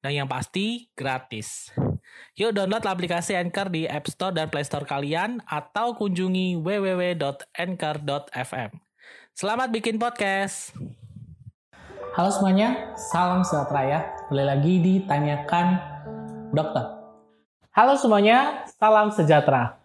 Dan yang pasti, gratis. Yuk download aplikasi Anchor di App Store dan Play Store kalian atau kunjungi www.anchor.fm. Selamat bikin podcast! Halo semuanya, salam sejahtera ya. Kembali lagi ditanyakan dokter. Halo semuanya, salam sejahtera.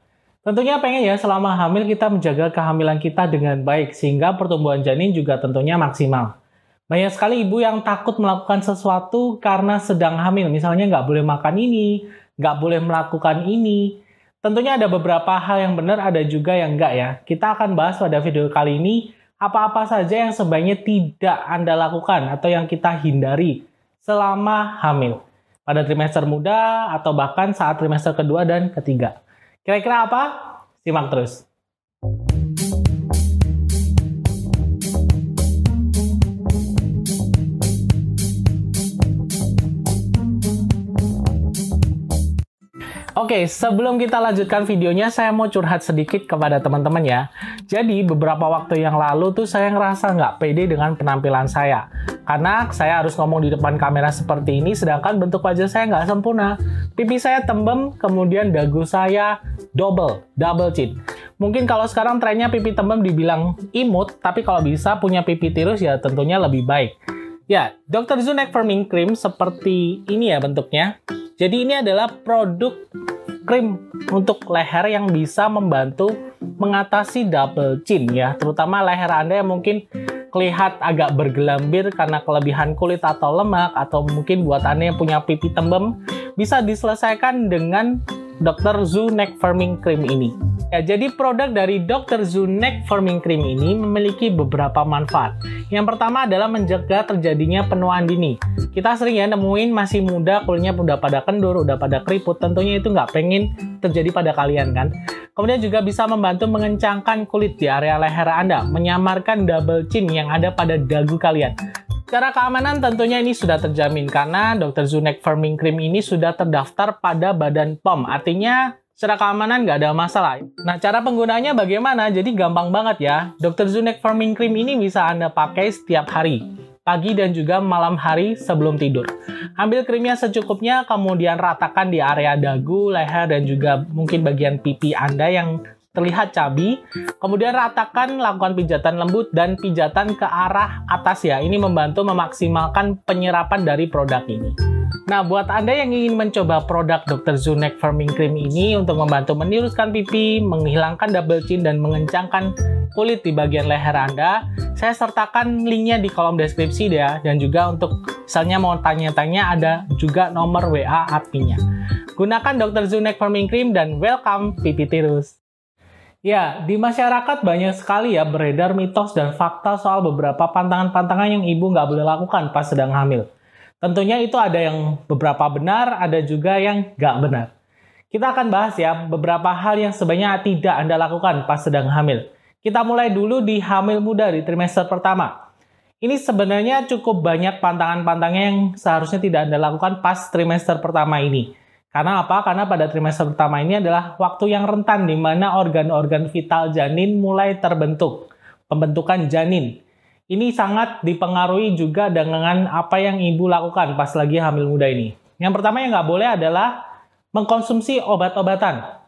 Tentunya pengen ya selama hamil kita menjaga kehamilan kita dengan baik sehingga pertumbuhan janin juga tentunya maksimal. Banyak sekali ibu yang takut melakukan sesuatu karena sedang hamil. Misalnya nggak boleh makan ini, nggak boleh melakukan ini. Tentunya ada beberapa hal yang benar, ada juga yang enggak ya. Kita akan bahas pada video kali ini apa-apa saja yang sebaiknya tidak Anda lakukan atau yang kita hindari selama hamil pada trimester muda atau bahkan saat trimester kedua dan ketiga. Kira-kira apa? Simak terus. Oke, sebelum kita lanjutkan videonya, saya mau curhat sedikit kepada teman-teman ya. Jadi, beberapa waktu yang lalu tuh saya ngerasa nggak pede dengan penampilan saya. Karena saya harus ngomong di depan kamera seperti ini, sedangkan bentuk wajah saya nggak sempurna. Pipi saya tembem, kemudian dagu saya double, double chin. Mungkin kalau sekarang trennya pipi tembem dibilang imut, tapi kalau bisa punya pipi tirus ya tentunya lebih baik. Ya, Dr. Zunek Firming Cream seperti ini ya bentuknya. Jadi ini adalah produk krim untuk leher yang bisa membantu mengatasi double chin ya, terutama leher Anda yang mungkin kelihatan agak bergelambir karena kelebihan kulit atau lemak atau mungkin buat Anda yang punya pipi tembem bisa diselesaikan dengan Dr. Zoo Neck Firming Cream ini. Ya, jadi produk dari Dr. Zoo Neck Firming Cream ini memiliki beberapa manfaat. Yang pertama adalah mencegah terjadinya penuaan dini. Kita sering ya nemuin masih muda, kulitnya udah pada kendur, udah pada keriput. Tentunya itu nggak pengen terjadi pada kalian kan. Kemudian juga bisa membantu mengencangkan kulit di area leher Anda, menyamarkan double chin yang ada pada dagu kalian. Secara keamanan tentunya ini sudah terjamin karena Dr. Zunek Firming Cream ini sudah terdaftar pada Badan POM. Artinya secara keamanan nggak ada masalah. Nah, cara penggunaannya bagaimana? Jadi gampang banget ya. Dr. Zunek Firming Cream ini bisa Anda pakai setiap hari, pagi dan juga malam hari sebelum tidur. Ambil krimnya secukupnya, kemudian ratakan di area dagu, leher, dan juga mungkin bagian pipi Anda yang terlihat cabi. Kemudian ratakan, lakukan pijatan lembut dan pijatan ke arah atas ya. Ini membantu memaksimalkan penyerapan dari produk ini. Nah, buat Anda yang ingin mencoba produk Dr. Zunek Firming Cream ini untuk membantu meniruskan pipi, menghilangkan double chin, dan mengencangkan kulit di bagian leher Anda, saya sertakan linknya di kolom deskripsi ya. Dan juga untuk misalnya mau tanya-tanya ada juga nomor WA API-nya. Gunakan Dr. Zunek Firming Cream dan welcome pipi tirus. Ya, di masyarakat banyak sekali ya beredar mitos dan fakta soal beberapa pantangan-pantangan yang ibu nggak boleh lakukan pas sedang hamil. Tentunya itu ada yang beberapa benar, ada juga yang nggak benar. Kita akan bahas ya beberapa hal yang sebaiknya tidak Anda lakukan pas sedang hamil. Kita mulai dulu di hamil muda di trimester pertama. Ini sebenarnya cukup banyak pantangan-pantangan yang seharusnya tidak Anda lakukan pas trimester pertama ini. Karena apa? Karena pada trimester pertama ini adalah waktu yang rentan di mana organ-organ vital janin mulai terbentuk. Pembentukan janin. Ini sangat dipengaruhi juga dengan apa yang ibu lakukan pas lagi hamil muda ini. Yang pertama yang nggak boleh adalah mengkonsumsi obat-obatan.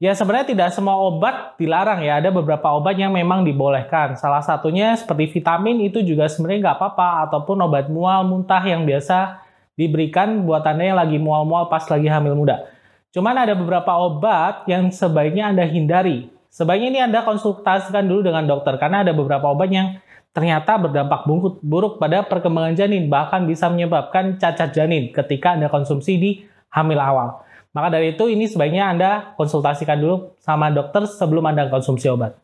Ya sebenarnya tidak semua obat dilarang ya, ada beberapa obat yang memang dibolehkan. Salah satunya seperti vitamin itu juga sebenarnya nggak apa-apa, ataupun obat mual muntah yang biasa diberikan buat Anda yang lagi mual-mual pas lagi hamil muda. Cuman ada beberapa obat yang sebaiknya Anda hindari. Sebaiknya ini Anda konsultasikan dulu dengan dokter karena ada beberapa obat yang ternyata berdampak buruk pada perkembangan janin, bahkan bisa menyebabkan cacat janin ketika Anda konsumsi di hamil awal. Maka dari itu ini sebaiknya Anda konsultasikan dulu sama dokter sebelum Anda konsumsi obat.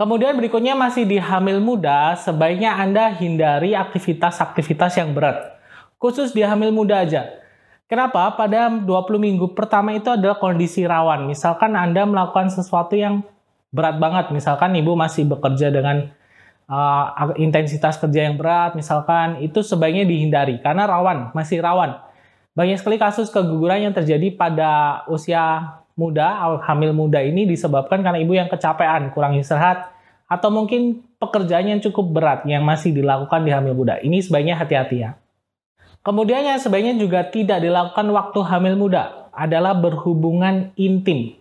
Kemudian berikutnya masih di hamil muda, sebaiknya Anda hindari aktivitas-aktivitas yang berat khusus di hamil muda aja. Kenapa? Pada 20 minggu pertama itu adalah kondisi rawan. Misalkan Anda melakukan sesuatu yang berat banget, misalkan ibu masih bekerja dengan uh, intensitas kerja yang berat, misalkan itu sebaiknya dihindari karena rawan, masih rawan. Banyak sekali kasus keguguran yang terjadi pada usia muda, hamil muda ini disebabkan karena ibu yang kecapean, kurang istirahat, atau mungkin pekerjaan yang cukup berat yang masih dilakukan di hamil muda. Ini sebaiknya hati-hati ya. Kemudian yang sebaiknya juga tidak dilakukan waktu hamil muda adalah berhubungan intim.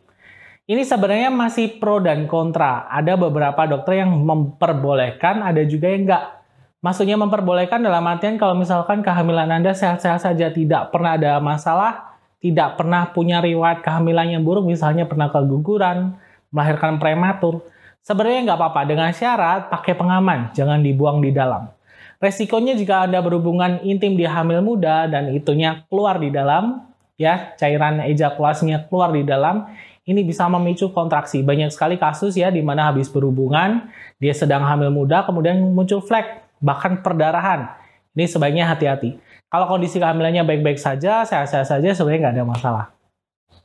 Ini sebenarnya masih pro dan kontra. Ada beberapa dokter yang memperbolehkan, ada juga yang enggak. Maksudnya memperbolehkan dalam artian kalau misalkan kehamilan Anda sehat-sehat saja, tidak pernah ada masalah, tidak pernah punya riwayat kehamilan yang buruk, misalnya pernah keguguran, melahirkan prematur, sebenarnya nggak apa-apa dengan syarat pakai pengaman, jangan dibuang di dalam. Resikonya jika Anda berhubungan intim di hamil muda dan itunya keluar di dalam, ya cairan ejakulasinya keluar di dalam, ini bisa memicu kontraksi. Banyak sekali kasus ya di mana habis berhubungan, dia sedang hamil muda, kemudian muncul flek, bahkan perdarahan. Ini sebaiknya hati-hati. Kalau kondisi kehamilannya baik-baik saja, sehat-sehat saja, sebenarnya nggak ada masalah.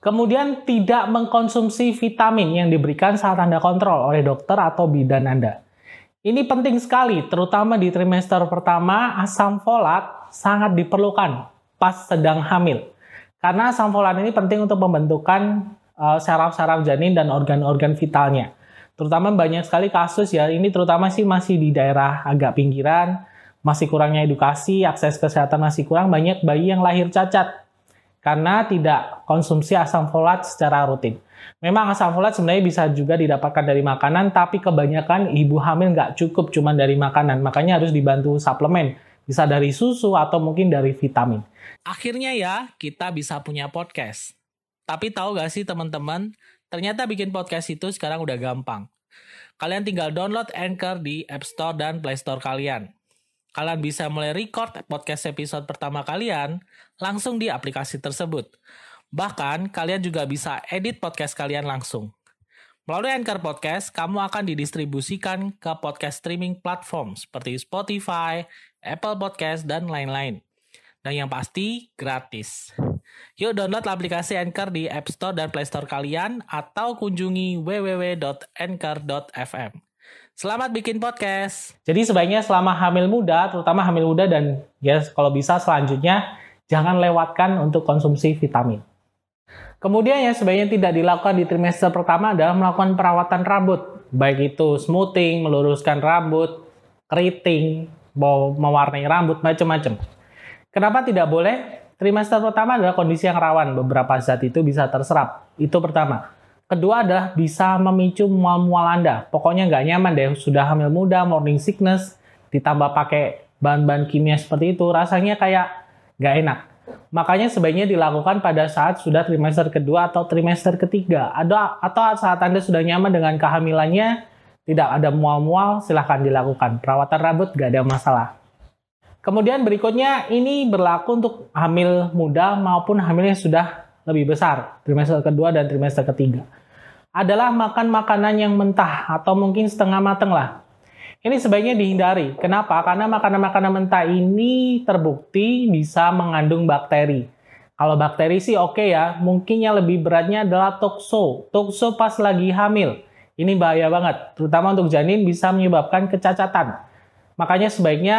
Kemudian tidak mengkonsumsi vitamin yang diberikan saat Anda kontrol oleh dokter atau bidan Anda. Ini penting sekali, terutama di trimester pertama, asam folat sangat diperlukan pas sedang hamil. Karena asam folat ini penting untuk pembentukan uh, saraf-saraf janin dan organ-organ vitalnya. Terutama banyak sekali kasus ya, ini terutama sih masih di daerah agak pinggiran, masih kurangnya edukasi, akses kesehatan masih kurang, banyak bayi yang lahir cacat karena tidak konsumsi asam folat secara rutin. Memang asam folat sebenarnya bisa juga didapatkan dari makanan, tapi kebanyakan ibu hamil nggak cukup cuma dari makanan. Makanya harus dibantu suplemen. Bisa dari susu atau mungkin dari vitamin. Akhirnya ya, kita bisa punya podcast. Tapi tahu gak sih teman-teman, ternyata bikin podcast itu sekarang udah gampang. Kalian tinggal download Anchor di App Store dan Play Store kalian. Kalian bisa mulai record podcast episode pertama kalian langsung di aplikasi tersebut. Bahkan, kalian juga bisa edit podcast kalian langsung. Melalui Anchor Podcast, kamu akan didistribusikan ke podcast streaming platform seperti Spotify, Apple Podcast, dan lain-lain. Dan yang pasti, gratis. Yuk download aplikasi Anchor di App Store dan Play Store kalian atau kunjungi www.anchor.fm. Selamat bikin podcast. Jadi sebaiknya selama hamil muda, terutama hamil muda dan ya kalau bisa selanjutnya jangan lewatkan untuk konsumsi vitamin. Kemudian yang sebaiknya tidak dilakukan di trimester pertama adalah melakukan perawatan rambut. Baik itu smoothing, meluruskan rambut, keriting, mewarnai rambut, macam-macam. Kenapa tidak boleh? Trimester pertama adalah kondisi yang rawan, beberapa zat itu bisa terserap. Itu pertama. Kedua adalah bisa memicu mual-mual Anda. Pokoknya nggak nyaman deh, sudah hamil muda, morning sickness, ditambah pakai bahan-bahan kimia seperti itu, rasanya kayak nggak enak. Makanya sebaiknya dilakukan pada saat sudah trimester kedua atau trimester ketiga. Ada atau saat Anda sudah nyaman dengan kehamilannya, tidak ada mual-mual, silahkan dilakukan. Perawatan rambut gak ada masalah. Kemudian berikutnya ini berlaku untuk hamil muda maupun hamil yang sudah lebih besar, trimester kedua dan trimester ketiga. Adalah makan makanan yang mentah atau mungkin setengah mateng lah. Ini sebaiknya dihindari. Kenapa? Karena makanan-makanan mentah ini terbukti bisa mengandung bakteri. Kalau bakteri sih oke okay ya, mungkin yang lebih beratnya adalah tokso. Tokso pas lagi hamil. Ini bahaya banget, terutama untuk janin bisa menyebabkan kecacatan. Makanya sebaiknya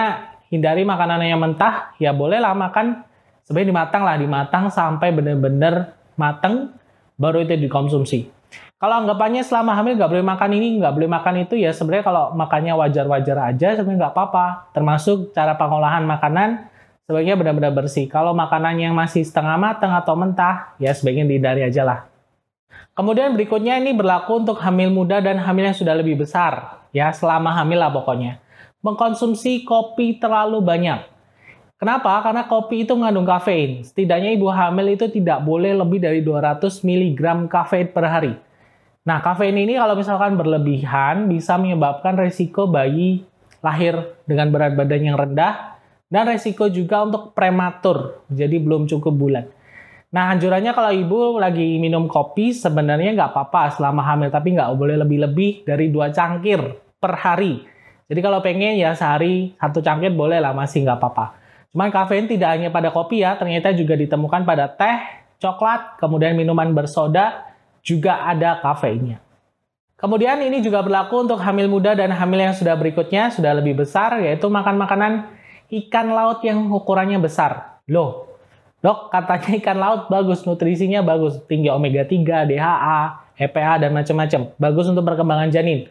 hindari makanan yang mentah, ya bolehlah makan sebaiknya dimatang lah, dimatang sampai benar-benar matang, baru itu dikonsumsi. Kalau anggapannya selama hamil nggak boleh makan ini, nggak boleh makan itu, ya sebenarnya kalau makannya wajar-wajar aja sebenarnya nggak apa-apa. Termasuk cara pengolahan makanan sebaiknya benar-benar bersih. Kalau makanan yang masih setengah matang atau mentah, ya sebaiknya dihindari aja lah. Kemudian berikutnya ini berlaku untuk hamil muda dan hamil yang sudah lebih besar. Ya, selama hamil lah pokoknya. Mengkonsumsi kopi terlalu banyak. Kenapa? Karena kopi itu mengandung kafein. Setidaknya ibu hamil itu tidak boleh lebih dari 200 mg kafein per hari. Nah, kafein ini kalau misalkan berlebihan bisa menyebabkan resiko bayi lahir dengan berat badan yang rendah dan resiko juga untuk prematur, jadi belum cukup bulan. Nah, anjurannya kalau ibu lagi minum kopi sebenarnya nggak apa-apa selama hamil, tapi nggak boleh lebih-lebih dari dua cangkir per hari. Jadi kalau pengen ya sehari satu cangkir boleh lah, masih nggak apa-apa. Cuman kafein tidak hanya pada kopi ya, ternyata juga ditemukan pada teh, coklat, kemudian minuman bersoda, juga ada kafeinnya. Kemudian ini juga berlaku untuk hamil muda dan hamil yang sudah berikutnya, sudah lebih besar, yaitu makan makanan ikan laut yang ukurannya besar. Loh, dok katanya ikan laut bagus, nutrisinya bagus, tinggi omega 3, DHA, EPA, dan macam-macam. Bagus untuk perkembangan janin.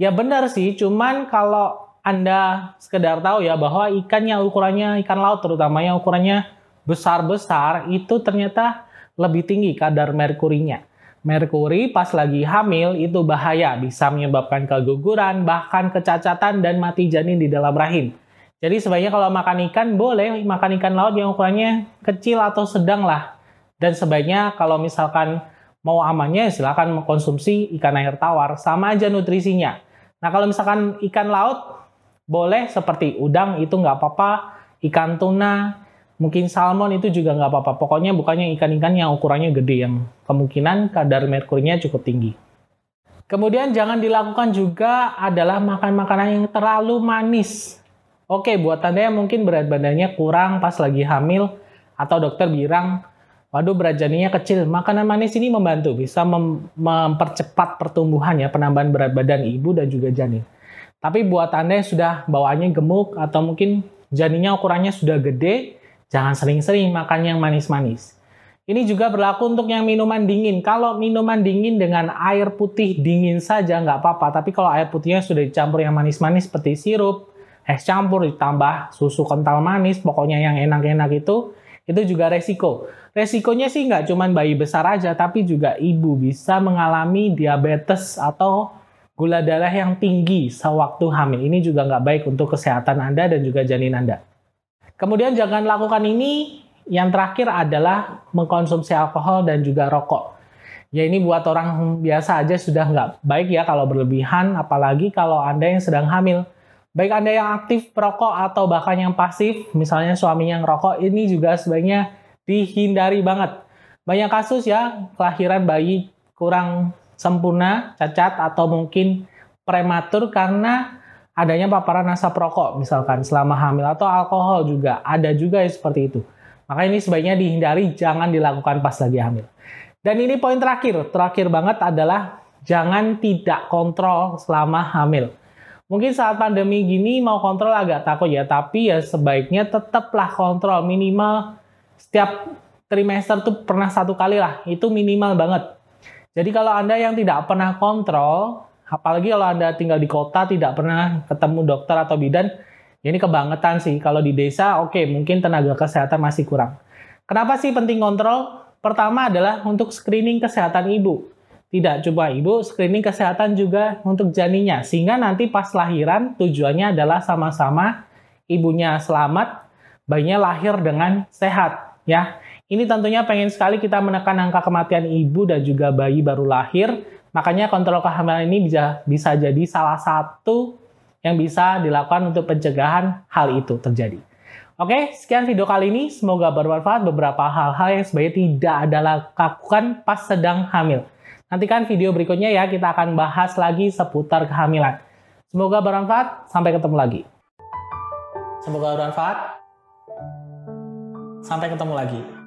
Ya benar sih, cuman kalau Anda sekedar tahu ya bahwa ikannya ukurannya ikan laut terutamanya ukurannya besar-besar itu ternyata lebih tinggi kadar merkurinya. Merkuri pas lagi hamil itu bahaya, bisa menyebabkan keguguran, bahkan kecacatan dan mati janin di dalam rahim. Jadi sebaiknya kalau makan ikan boleh makan ikan laut yang ukurannya kecil atau sedang lah. Dan sebaiknya kalau misalkan mau amannya silakan mengkonsumsi ikan air tawar, sama aja nutrisinya. Nah kalau misalkan ikan laut boleh seperti udang itu nggak apa-apa, ikan tuna, mungkin salmon itu juga nggak apa-apa. Pokoknya bukannya ikan-ikan yang ukurannya gede, yang kemungkinan kadar merkurinya cukup tinggi. Kemudian jangan dilakukan juga adalah makan makanan yang terlalu manis. Oke, buat Anda yang mungkin berat badannya kurang pas lagi hamil, atau dokter bilang, waduh berat janinnya kecil, makanan manis ini membantu, bisa mem mempercepat pertumbuhan ya, penambahan berat badan ibu dan juga janin. Tapi buat Anda yang sudah bawaannya gemuk, atau mungkin janinnya ukurannya sudah gede, Jangan sering-sering makan yang manis-manis. Ini juga berlaku untuk yang minuman dingin. Kalau minuman dingin dengan air putih dingin saja nggak apa-apa. Tapi kalau air putihnya sudah dicampur yang manis-manis seperti sirup, es campur ditambah susu kental manis, pokoknya yang enak-enak itu, itu juga resiko. Resikonya sih nggak cuma bayi besar aja, tapi juga ibu bisa mengalami diabetes atau gula darah yang tinggi sewaktu hamil. Ini juga nggak baik untuk kesehatan Anda dan juga janin Anda. Kemudian jangan lakukan ini. Yang terakhir adalah mengkonsumsi alkohol dan juga rokok. Ya ini buat orang biasa aja sudah nggak baik ya kalau berlebihan, apalagi kalau Anda yang sedang hamil. Baik Anda yang aktif perokok atau bahkan yang pasif, misalnya suaminya yang rokok, ini juga sebaiknya dihindari banget. Banyak kasus ya, kelahiran bayi kurang sempurna, cacat, atau mungkin prematur karena adanya paparan asap rokok misalkan selama hamil atau alkohol juga ada juga yang seperti itu. Maka ini sebaiknya dihindari, jangan dilakukan pas lagi hamil. Dan ini poin terakhir, terakhir banget adalah jangan tidak kontrol selama hamil. Mungkin saat pandemi gini mau kontrol agak takut ya, tapi ya sebaiknya tetaplah kontrol minimal setiap trimester tuh pernah satu kali lah, itu minimal banget. Jadi kalau Anda yang tidak pernah kontrol, Apalagi kalau Anda tinggal di kota, tidak pernah ketemu dokter atau bidan, ya ini kebangetan sih. Kalau di desa, oke, okay, mungkin tenaga kesehatan masih kurang. Kenapa sih penting kontrol? Pertama adalah untuk screening kesehatan ibu. Tidak cuma ibu, screening kesehatan juga untuk janinnya. Sehingga nanti pas lahiran tujuannya adalah sama-sama ibunya selamat, bayinya lahir dengan sehat. Ya, ini tentunya pengen sekali kita menekan angka kematian ibu dan juga bayi baru lahir Makanya kontrol kehamilan ini bisa bisa jadi salah satu yang bisa dilakukan untuk pencegahan hal itu terjadi. Oke, sekian video kali ini. Semoga bermanfaat beberapa hal-hal yang sebaiknya tidak ada lakukan pas sedang hamil. Nantikan video berikutnya ya, kita akan bahas lagi seputar kehamilan. Semoga bermanfaat. Sampai ketemu lagi. Semoga bermanfaat. Sampai ketemu lagi.